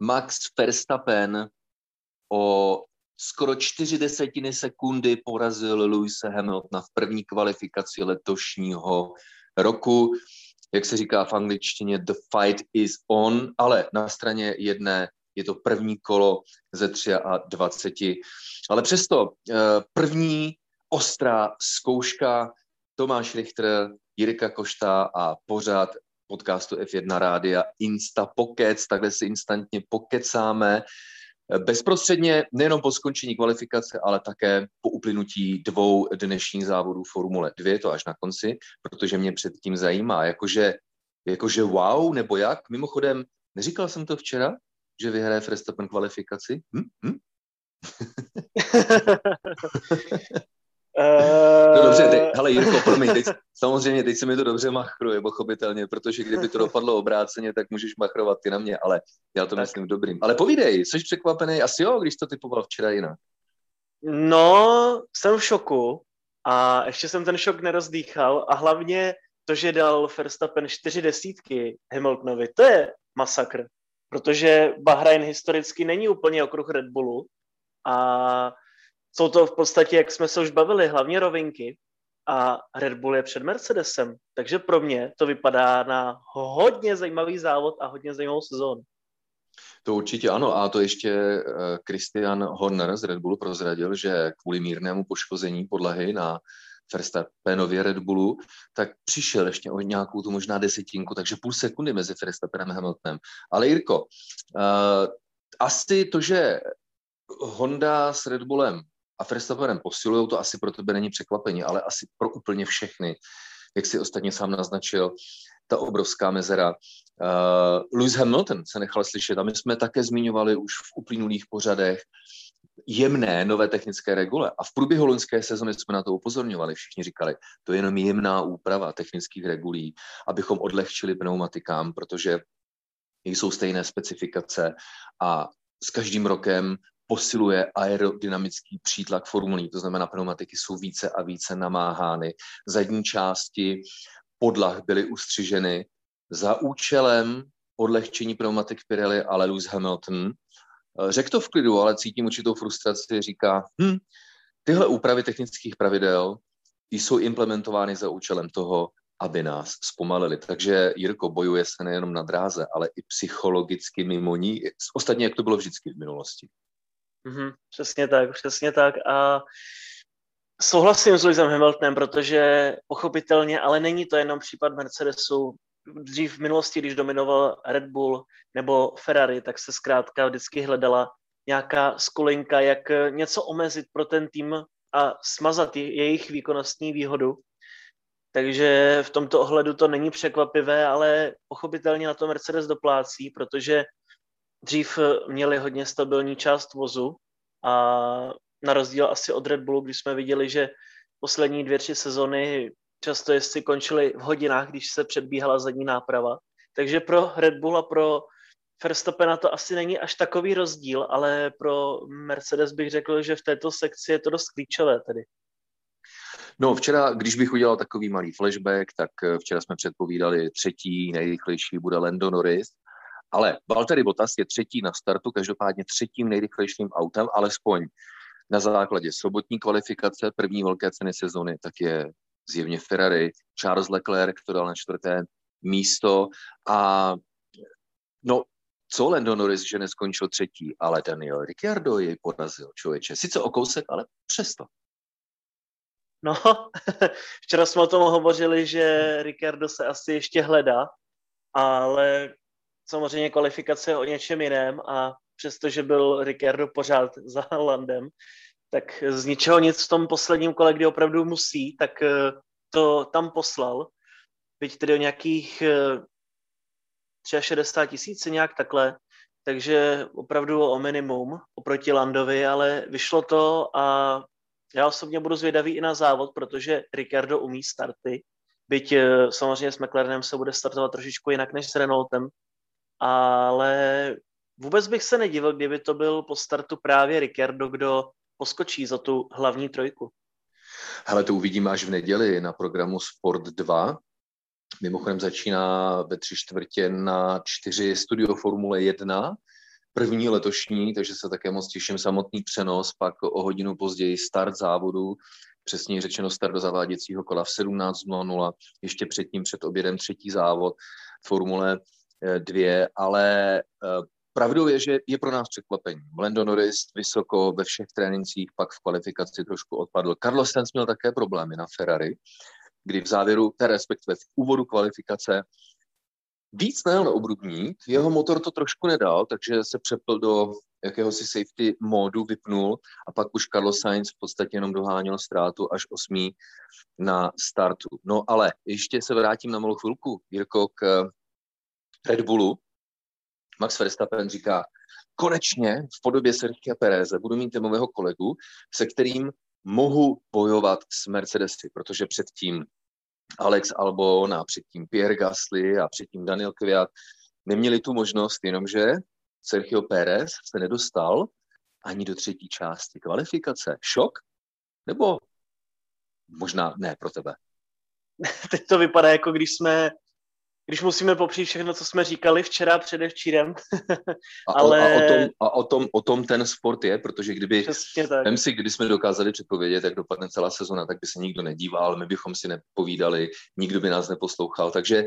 Max Verstappen o skoro čtyři desetiny sekundy porazil Lewise Hamiltona v první kvalifikaci letošního roku. Jak se říká v angličtině, the fight is on, ale na straně jedné je to první kolo ze 23. Ale přesto eh, první ostrá zkouška Tomáš Richter, Jirka Košta a pořád podcastu F1 Rádia Insta Pockets, takhle si instantně pokecáme bezprostředně nejenom po skončení kvalifikace, ale také po uplynutí dvou dnešních závodů Formule 2, to až na konci, protože mě předtím zajímá, jakože, jakože wow, nebo jak? Mimochodem, neříkal jsem to včera, že vyhraje Verstappen kvalifikaci? Hm? Hm? No dobře, teď, hele Jirko, promiň, teď, samozřejmě teď se mi to dobře machruje, pochopitelně, protože kdyby to dopadlo obráceně, tak můžeš machrovat ty na mě, ale já to tak. myslím dobrým. Ale povídej, jsi překvapený? Asi jo, když to typoval včera jinak. No, jsem v šoku a ještě jsem ten šok nerozdýchal a hlavně to, že dal Verstappen čtyři desítky Hamiltonovi, to je masakr, protože Bahrain historicky není úplně okruh Red Bullu a jsou to v podstatě, jak jsme se už bavili, hlavně rovinky a Red Bull je před Mercedesem. Takže pro mě to vypadá na hodně zajímavý závod a hodně zajímavou sezónu. To určitě ano. A to ještě eh, Christian Horner z Red Bullu prozradil, že kvůli mírnému poškození podlahy na Verstappenově Red Bullu, tak přišel ještě o nějakou tu možná desetinku, takže půl sekundy mezi Verstappenem a Hamiltonem. Ale Jirko, uh, asi to, že Honda s Red Bullem a Verstappenem posilují, to asi pro tebe není překvapení, ale asi pro úplně všechny, jak si ostatně sám naznačil, ta obrovská mezera. Uh, Lewis Hamilton se nechal slyšet a my jsme také zmiňovali už v uplynulých pořadech jemné nové technické regule. A v průběhu loňské sezony jsme na to upozorňovali. Všichni říkali, to je jenom jemná úprava technických regulí, abychom odlehčili pneumatikám, protože jsou stejné specifikace a s každým rokem posiluje aerodynamický přítlak formulí, to znamená, pneumatiky jsou více a více namáhány. Zadní části podlah byly ustřiženy za účelem odlehčení pneumatik Pirelli, ale Lewis Hamilton eh, řekl to v klidu, ale cítím určitou frustraci, říká, hm, tyhle úpravy technických pravidel jsou implementovány za účelem toho, aby nás zpomalili. Takže Jirko bojuje se nejenom na dráze, ale i psychologicky mimo ní, ostatně jak to bylo vždycky v minulosti. Mm-hmm, přesně tak, přesně tak. A souhlasím s Lewisem Hamiltonem, protože pochopitelně, ale není to jenom případ Mercedesu. Dřív v minulosti, když dominoval Red Bull nebo Ferrari, tak se zkrátka vždycky hledala nějaká skulinka, jak něco omezit pro ten tým a smazat jejich výkonnostní výhodu. Takže v tomto ohledu to není překvapivé, ale pochopitelně na to Mercedes doplácí, protože dřív eh, měli hodně stabilní část vozu a na rozdíl asi od Red Bullu, když jsme viděli, že poslední dvě, tři sezony často jezdci končili v hodinách, když se předbíhala zadní náprava. Takže pro Red Bull a pro Verstappena to asi není až takový rozdíl, ale pro Mercedes bych řekl, že v této sekci je to dost klíčové tedy. No včera, když bych udělal takový malý flashback, tak eh, včera jsme předpovídali třetí nejrychlejší bude Lando Norris ale Valtteri Bottas je třetí na startu, každopádně třetím nejrychlejším autem, alespoň na základě sobotní kvalifikace první velké ceny sezony, tak je zjevně Ferrari, Charles Leclerc, to dal na čtvrté místo a no, co Lando Norris, že neskončil třetí, ale Daniel Ricciardo jej porazil, člověče. Sice o kousek, ale přesto. No, včera jsme o tom hovořili, že Ricardo se asi ještě hledá, ale samozřejmě kvalifikace o něčem jiném a přestože byl Ricardo pořád za Landem, tak z ničeho nic v tom posledním kole, kdy opravdu musí, tak eh, to tam poslal. Byť tedy o nějakých 63 eh, tisíc, nějak takhle, takže opravdu o minimum oproti Landovi, ale vyšlo to a já osobně budu zvědavý i na závod, protože Ricardo umí starty, byť eh, samozřejmě s McLarenem se bude startovat trošičku jinak než s Renaultem, ale vůbec bych se nedivil, kdyby to byl po startu právě Ricardo, kdo poskočí za tu hlavní trojku. Hele, to uvidíme až v neděli na programu Sport 2. Mimochodem začíná ve tři čtvrtě na čtyři studio Formule 1. první letošní, takže se také moc těším samotný přenos, pak o hodinu později start závodu, přesně řečeno start do zaváděcího kola v 17.00, ještě předtím před obědem třetí závod Formule 2, ale Pravdou je, že je pro nás překvapení. Lando Norris vysoko ve všech trénincích, pak v kvalifikaci trošku odpadl. Carlos Sainz měl také problémy na Ferrari, kdy v závěru, respektive v úvodu kvalifikace, víc nejel na obrubník, jeho motor to trošku nedal, takže se přepl do jakéhosi safety módu, vypnul a pak už Carlos Sainz v podstatě jenom doháněl ztrátu až osmý na startu. No ale ještě se vrátím na malou chvilku, Jirko, k Red Bullu, Max Verstappen říká, konečně v podobě Sergio Pereze budu mít týmového kolegu, se kterým mohu bojovat s Mercedesy, protože předtím Alex Albon a předtím Pierre Gasly a předtím Daniel Kvyat neměli tu možnost, jenomže Sergio Pérez se nedostal ani do třetí části kvalifikace. Šok? Nebo možná ne pro tebe? Teď to vypadá, jako když jsme když musíme popřít všechno, co jsme říkali včera, předevčírem. a, Ale... a, o tom, a o, tom, o tom ten sport je, protože kdyby, vem si, kdyby jsme dokázali předpovědět, jak dopadne celá sezona, tak by se nikdo nedíval, my bychom si nepovídali, nikdo by nás neposlouchal, takže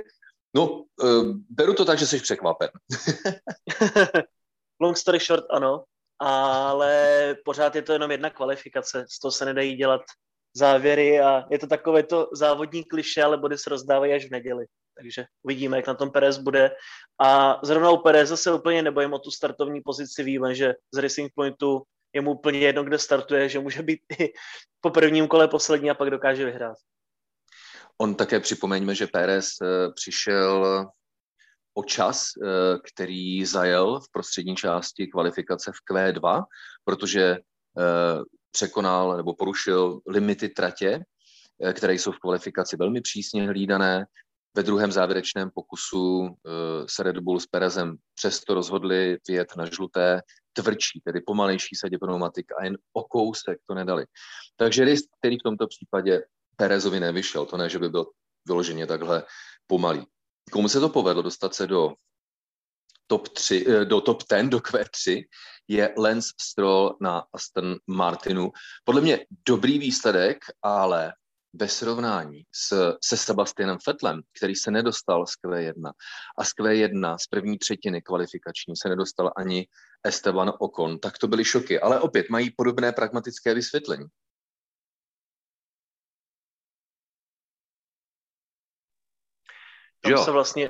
no, uh, beru to tak, že jsi překvapen. Long story short, ano, ale pořád je to jenom jedna kvalifikace, z toho se nedají dělat závěry a je to takové to závodní kliše, ale body se rozdávají až v neděli takže uvidíme, jak na tom Perez bude. A zrovna u Pereza se úplně nebojím o tu startovní pozici, víme, že z Racing Pointu je mu úplně jedno, kde startuje, že může být i po prvním kole poslední a pak dokáže vyhrát. On také připomeňme, že Pérez eh, přišel o čas, eh, který zajel v prostřední části kvalifikace v Q2, protože eh, překonal nebo porušil limity tratě, které jsou v kvalifikaci velmi přísně hlídané. Ve druhém závěrečném pokusu uh, se Red Bull s Perezem přesto rozhodli vyjet na žluté, tvrdší, tedy pomalejší sadě pneumatik a jen o kousek to nedali. Takže risk, který v tomto případě Perezovi nevyšel, to ne, že by byl vyloženě takhle pomalý. Komu se to povedlo dostat se do top 3, eh, do top 10, do Q3, je Lance Stroll na Aston Martinu. Podle mě dobrý výsledek, ale ve srovnání s, se Sebastianem Fetlem, který se nedostal z Q1 a z Q1 z první třetiny kvalifikační se nedostal ani Esteban Ocon, tak to byly šoky. Ale opět mají podobné pragmatické vysvětlení. Tam jo. se vlastně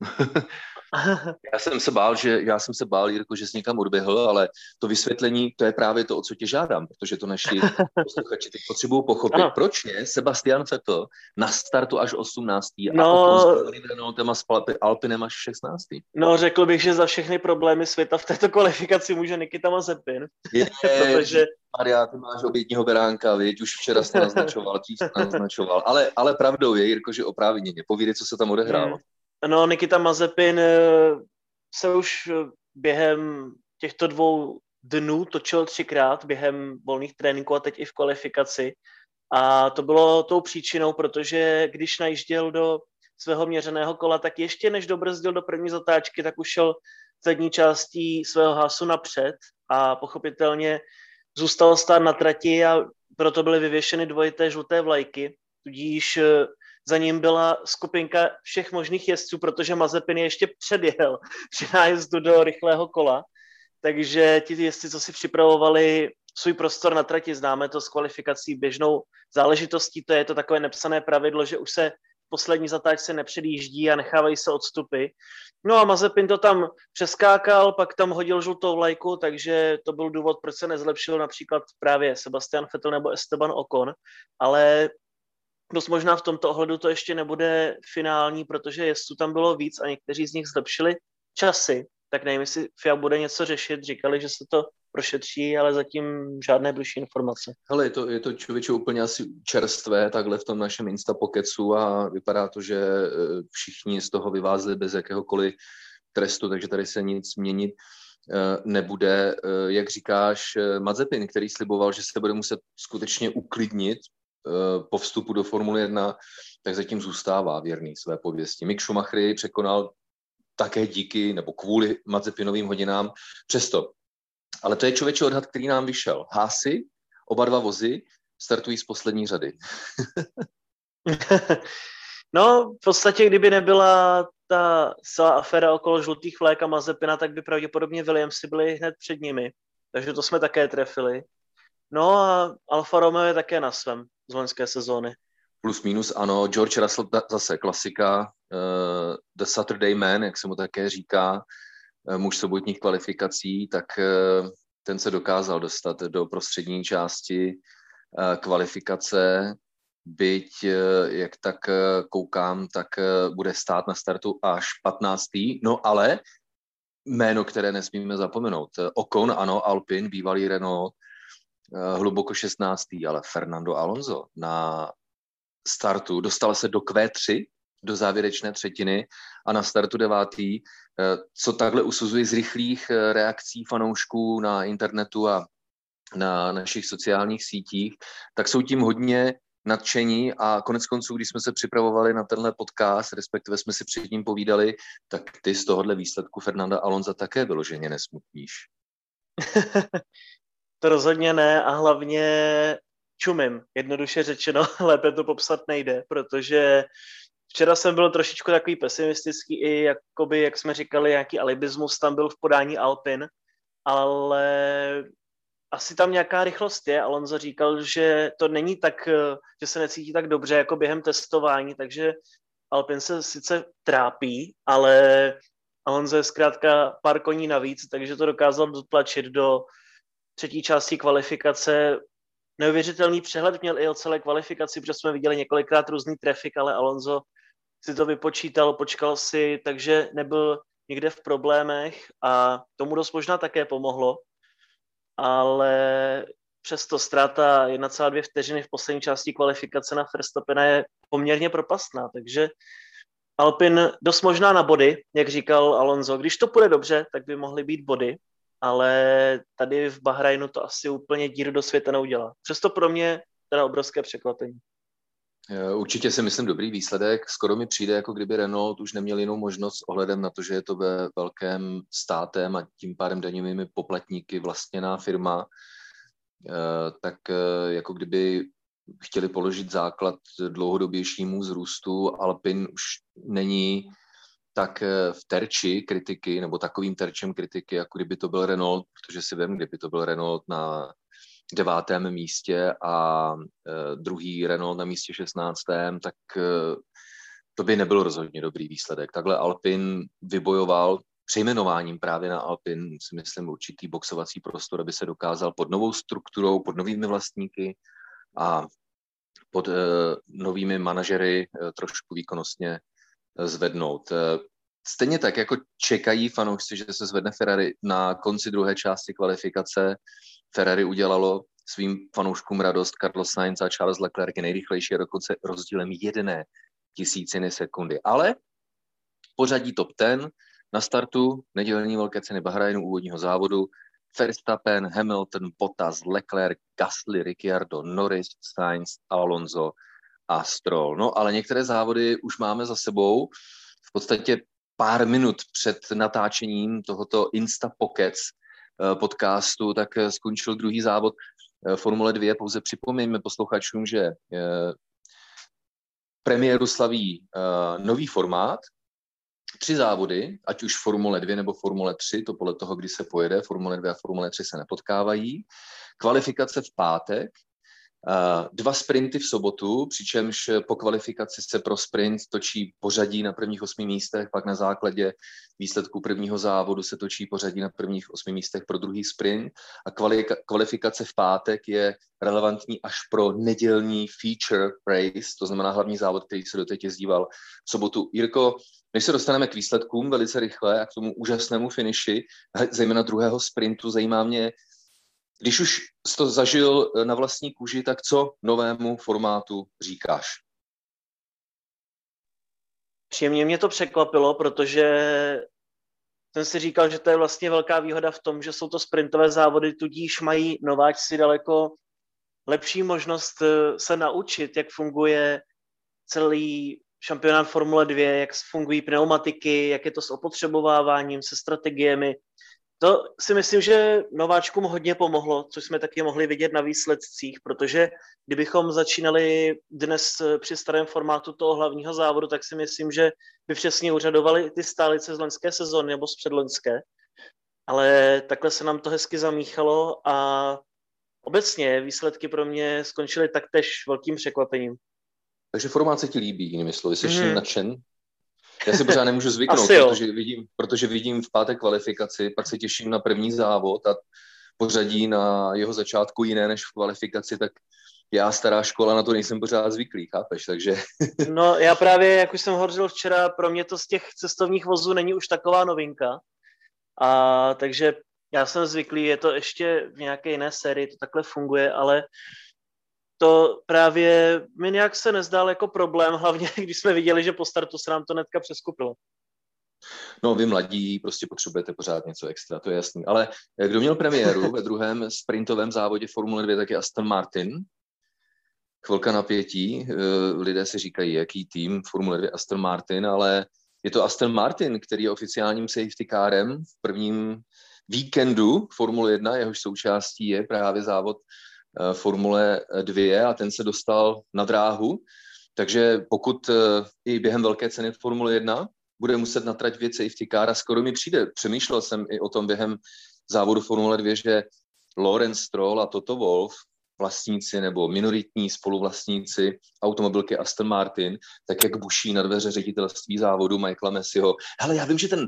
já jsem se bál, že já jsem se bál, Jirko, že jsi někam odběhl, ale to vysvětlení, to je právě to, o co tě žádám, protože to naši posluchači teď potřebují pochopit, ano. proč je Sebastian Vettel na startu až 18. No, a potom s Alpinem až 16. No, řekl bych, že za všechny problémy světa v této kvalifikaci může Nikita Mazepin. Je, protože... Maria, ty máš obětního beránka, viď? už včera jste naznačoval, jste naznačoval, ale, ale pravdou je, Jirko, že oprávněně, povídej, co se tam odehrálo. Hmm. No, Nikita Mazepin eh, se už eh, během těchto dvou dnů točil třikrát během volných tréninků a teď i v kvalifikaci. A to bylo tou příčinou, protože když najížděl do svého měřeného kola, tak ještě než dobrzdil do první zatáčky, tak už šel zadní částí svého hasu napřed a pochopitelně zůstal stát na trati a proto byly vyvěšeny dvojité žluté vlajky, tudíž eh, za ním byla skupinka všech možných jezdců, protože Mazepin je ještě předjel při nájezdu do rychlého kola, takže ti jezdci, co si připravovali svůj prostor na trati, známe to z kvalifikací běžnou záležitostí, to je to takové nepsané pravidlo, že už se poslední zatáčce nepředjíždí a nechávají se odstupy. No a Mazepin to tam přeskákal, pak tam hodil žlutou vlajku, takže to byl důvod, proč se nezlepšil například právě Sebastian Vettel nebo Esteban Ocon, ale dost možná v tomto ohledu to ještě nebude finální, protože jezdců tam bylo víc a někteří z nich zlepšili časy, tak nevím, jestli FIA bude něco řešit. Říkali, že se to prošetří, ale zatím žádné blížší informace. Ale je to, je to člověče úplně asi čerstvé takhle v tom našem Instapokecu a vypadá to, že e, všichni z toho vyvázli bez jakéhokoliv trestu, takže tady se nic měnit e, nebude. E, jak říkáš, Mazepin, který sliboval, že se bude muset skutečně uklidnit Eh, po vstupu do Formule 1, tak zatím zůstává věrný své pověsti. Mick Schumacher překonal také díky nebo kvůli Mazepinovým hodinám. Přesto. Ale to je člověče odhad, který nám vyšel. Hásy, oba dva vozy, startují z poslední řady. no, v podstatě, kdyby nebyla ta celá aféra okolo žlutých vlék a Mazepina, tak by pravděpodobně Williamsy byli hned před nimi. Takže to jsme také trefili. No a Alfa Romeo je také na svém z loňské sezóny. Plus minus, ano. George Russell zase klasika, uh, The Saturday Man, jak se mu také říká, uh, muž sobotních kvalifikací, tak uh, ten se dokázal dostat do prostřední části uh, kvalifikace, byť, uh, jak tak koukám, tak bude stát na startu až 15. No ale jméno, které nesmíme zapomenout. Ocon, ano, Alpin, bývalý Renault, Eh, hluboko 16. ale Fernando Alonso na startu dostal se do Q3, do závěrečné třetiny a na startu devátý, eh, co takhle usuzuji z rychlých eh, reakcí fanoušků na internetu a na našich sociálních sítích, tak jsou tím hodně nadšení a konec konců, když jsme se připravovali na tenhle podcast, respektive jsme si před ním povídali, tak ty z tohohle výsledku Fernanda Alonza také vyloženě nesmutníš. To rozhodně ne a hlavně čumím, jednoduše řečeno, lépe to popsat nejde, protože včera jsem byl trošičku takový pesimistický i jakoby, jak jsme říkali, nějaký alibismus tam byl v podání Alpin, ale asi tam nějaká rychlost je. Alonso říkal, že to není tak, že se necítí tak dobře jako během testování, takže Alpin se sice trápí, ale Alonso je zkrátka pár koní navíc, takže to dokázal dotlačit do třetí části kvalifikace. Neuvěřitelný přehled měl i o celé kvalifikaci, protože jsme viděli několikrát různý trafik, ale Alonso si to vypočítal, počkal si, takže nebyl někde v problémech a tomu dost možná také pomohlo, ale přesto ztráta 1,2 vteřiny v poslední části kvalifikace na Verstappena je poměrně propastná, takže Alpin dost možná na body, jak říkal Alonso. Když to půjde dobře, tak by mohly být body, ale tady v Bahrajnu to asi úplně díru do světa neudělá. Přesto pro mě teda obrovské překvapení. Určitě si myslím dobrý výsledek. Skoro mi přijde, jako kdyby Renault už neměl jinou možnost s ohledem na to, že je to ve velkém státem a tím pádem daňovými poplatníky vlastněná firma, eh, tak eh, jako kdyby chtěli položit základ dlouhodobějšímu zrůstu. Alpin už není tak eh, v terči kritiky, nebo takovým terčem kritiky, jako kdyby to byl Renault, protože si vím, kdyby to byl Renault na devátém místě a eh, druhý Renault na místě šestnáctém, tak eh, to by nebyl rozhodně dobrý výsledek. Takhle Alpin vybojoval přejmenováním právě na Alpin, si myslím, určitý boxovací prostor, aby se dokázal pod novou strukturou, pod novými vlastníky a pod novými manažery trošku výkonnostně zvednout. Eh, stejně tak, jako čekají fanoušci, že se zvedne Ferrari na konci druhé části kvalifikace, Ferrari udělalo svým fanouškům radost. Carlos Sainz a Charles Leclerc nejrychlejší dokonce rozdílem jedné tisíciny sekundy. Ale pořadí top ten na startu nedělní velké ceny Bahrajnu úvodního závodu Verstappen, Hamilton, Bottas, Leclerc, Gasly, Ricciardo, Norris, Sainz, Alonso a Stroll. No ale některé závody už máme za sebou. V podstatě pár minut před natáčením tohoto Insta Pockets eh, podcastu, tak eh, skončil druhý závod eh, Formule 2. Pouze připomeňme posluchačům, že premiéru slaví nový formát, tři závody, ať už Formule 2 nebo Formule 3, to podle toho, kdy se pojede, Formule 2 a Formule 3 se nepotkávají. Kvalifikace v pátek, Dva sprinty v sobotu, přičemž po kvalifikaci se pro sprint točí pořadí na prvních osmi místech, pak na základě výsledku prvního závodu se točí pořadí na prvních osmi místech pro druhý sprint a kvalifikace v pátek je relevantní až pro nedělní feature race, to znamená hlavní závod, který se doteď jezdíval v sobotu. Jirko, než se dostaneme k výsledkům velice rychle a k tomu úžasnému finiši, zejména druhého sprintu, zajímá mě, když už jsi to zažil eh, na vlastní kůži, tak co novému formátu říkáš? Příjemně mě to překvapilo, protože jsem si říkal, že to je vlastně velká výhoda v tom, že jsou to sprintové závody, tudíž mají nováčci daleko lepší možnost eh, se naučit, jak funguje celý šampionát Formule 2, jak fungují pneumatiky, jak je to s opotřebováváním, se strategiemi. To si myslím, že nováčkům hodně pomohlo, což jsme taky mohli vidět na výsledcích, protože kdybychom začínali dnes při starém formátu toho hlavního závodu, tak si myslím, že by přesně uřadovali ty stálice z loňské sezóny nebo z předloňské. Ale takhle se nám to hezky zamíchalo a obecně výsledky pro mě skončily taktéž velkým překvapením. Takže formát se ti líbí, jinými slovy, jsi mm. nadšen? Já si pořád nemůžu zvyknout, protože vidím, protože vidím v páté kvalifikaci, pak se těším na první závod a pořadí na jeho začátku jiné než v kvalifikaci, tak já, stará škola, na to nejsem pořád zvyklý, chápeš, takže... No já právě, jak už jsem hovořil včera, pro mě to z těch cestovních vozů není už taková novinka, a takže já jsem zvyklý, je to ještě v nějaké jiné sérii, to takhle funguje, ale to právě mi nějak se nezdál jako problém, hlavně když jsme viděli, že po startu se nám to netka přeskupilo. No, vy mladí prostě potřebujete pořád něco extra, to je jasný. Ale kdo měl premiéru ve druhém sprintovém závodě Formule 2, tak je Aston Martin. Chvilka napětí, eh, lidé si říkají, jaký tým Formule 2 Aston Martin, ale je to Aston Martin, který je oficiálním safety kárem v prvním víkendu Formule 1, jehož součástí je právě závod Eh, Formule 2 a ten se dostal na dráhu. Takže pokud eh, i během velké ceny Formule 1 bude muset na trať věc safety car a skoro mi přijde. Přemýšlel jsem i o tom během závodu Formule 2, že Lawrence Stroll a Toto Wolf, vlastníci nebo minoritní spoluvlastníci automobilky Aston Martin, tak jak buší na dveře ředitelství závodu Michaela Messiho. Hele, já vím, že ten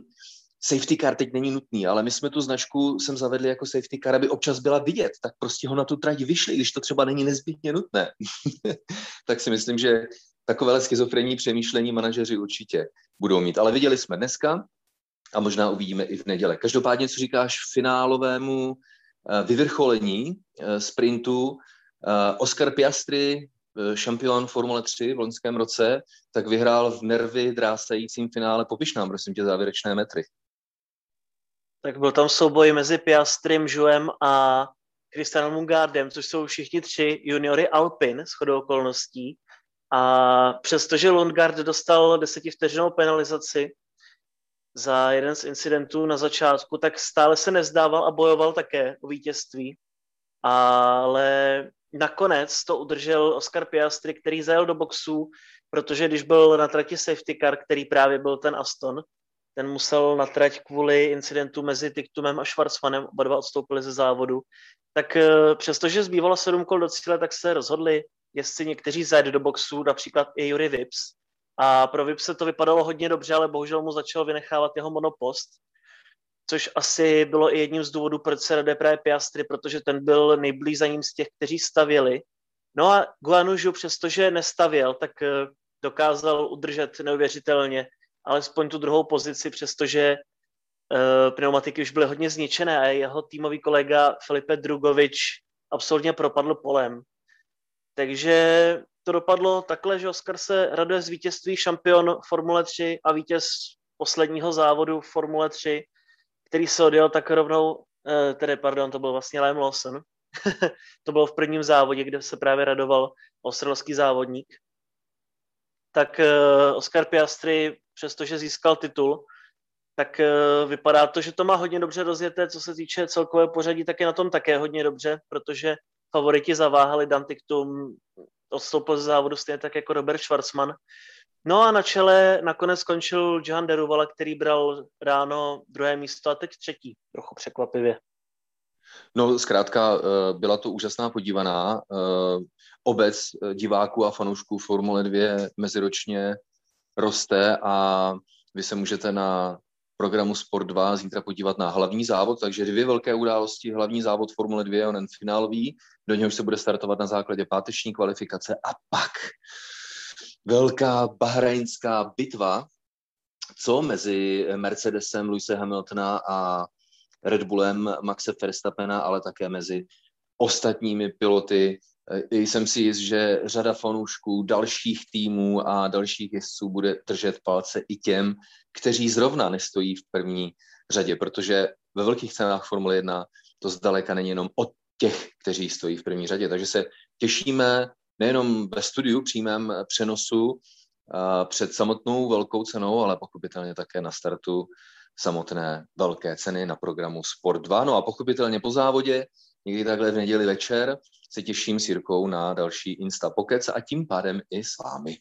safety car teď není nutný, ale my jsme tu značku sem zavedli jako safety car, aby občas byla vidět, tak prostě ho na tu trať vyšli, když to třeba není nezbytně nutné. tak si myslím, že takovéhle schizofrenní přemýšlení manažeři určitě budou mít. Ale viděli jsme dneska a možná uvidíme i v neděle. Každopádně, co říkáš finálovému eh, vyvrcholení eh, sprintu, eh, Oscar Piastri, šampion Formule 3 v loňském roce, tak vyhrál v nervy drásajícím finále. Popiš nám, prosím tě, závěrečné metry. Tak byl tam souboj mezi Piastrym, Žuem a Christianem Mungardem, což jsou všichni tři juniory Alpin s chodou okolností. A přestože Lundgaard dostal desetivteřinou penalizaci za jeden z incidentů na začátku, tak stále se nezdával a bojoval také o vítězství. Ale nakonec to udržel Oscar Piastri, který zajel do boxu, protože když byl na trati safety car, který právě byl ten Aston, ten musel na trať kvůli incidentu mezi Tiktumem a Schwarzmanem, oba dva odstoupili ze závodu, tak eh, přestože zbývalo sedm kol do cíle, tak se rozhodli, jestli někteří zajet do boxu, například i Jury Vips. A pro Vipse to vypadalo hodně dobře, ale bohužel mu začal vynechávat jeho monopost, což asi bylo i jedním z důvodů, proč se rade právě Piastri, protože ten byl nejblíž za ním z těch, kteří stavěli. No a Guanužu, přestože nestavěl, tak eh, dokázal udržet neuvěřitelně alespoň tu druhou pozici, přestože uh, pneumatiky už byly hodně zničené a jeho týmový kolega Filipe Drugovič absolutně propadl polem. Takže to dopadlo takhle, že Oscar se raduje z vítězství šampion Formule 3 a vítěz posledního závodu Formule 3, který se odjel tak rovnou, eh, tedy pardon, to byl vlastně Liam Lawson. to bylo v prvním závodě, kde se právě radoval australský závodník. Tak eh, Oscar Piastri přestože získal titul, tak eh, vypadá to, že to má hodně dobře rozjeté, co se týče celkového pořadí, tak je na tom také hodně dobře, protože favoriti zaváhali Dantiktum, odstoupil z závodu stejně tak jako Robert Schwarzman. No a na čele nakonec skončil Johan Deruvala, který bral ráno druhé místo a teď třetí, trochu překvapivě. No, zkrátka eh, byla to úžasná podívaná. Eh, obec diváků a fanoušků Formule 2 meziročně roste a vy se můžete na programu Sport 2 zítra podívat na hlavní závod, takže dvě velké události, hlavní závod Formule 2 onen finálový, do něhož se bude startovat na základě páteční kvalifikace a pak velká bahrajnská bitva, co mezi Mercedesem Luise Hamiltona a Red Bullem Maxe Verstappena, ale také mezi ostatními piloty Eh, jsem si jist, že řada fanoušků dalších týmů a dalších jezdců bude držet palce i těm, kteří zrovna nestojí v první řadě, protože ve velkých cenách Formule 1 to zdaleka není jenom o těch, kteří stojí v první řadě. Takže se těšíme nejenom ve studiu přímém přenosu před samotnou velkou cenou, ale pochopitelně také na startu samotné velké ceny na programu Sport 2. No a pochopitelně po závodě, někdy takhle v neděli večer, se těším s Jirkou na další Insta a tím pádem i s vámi.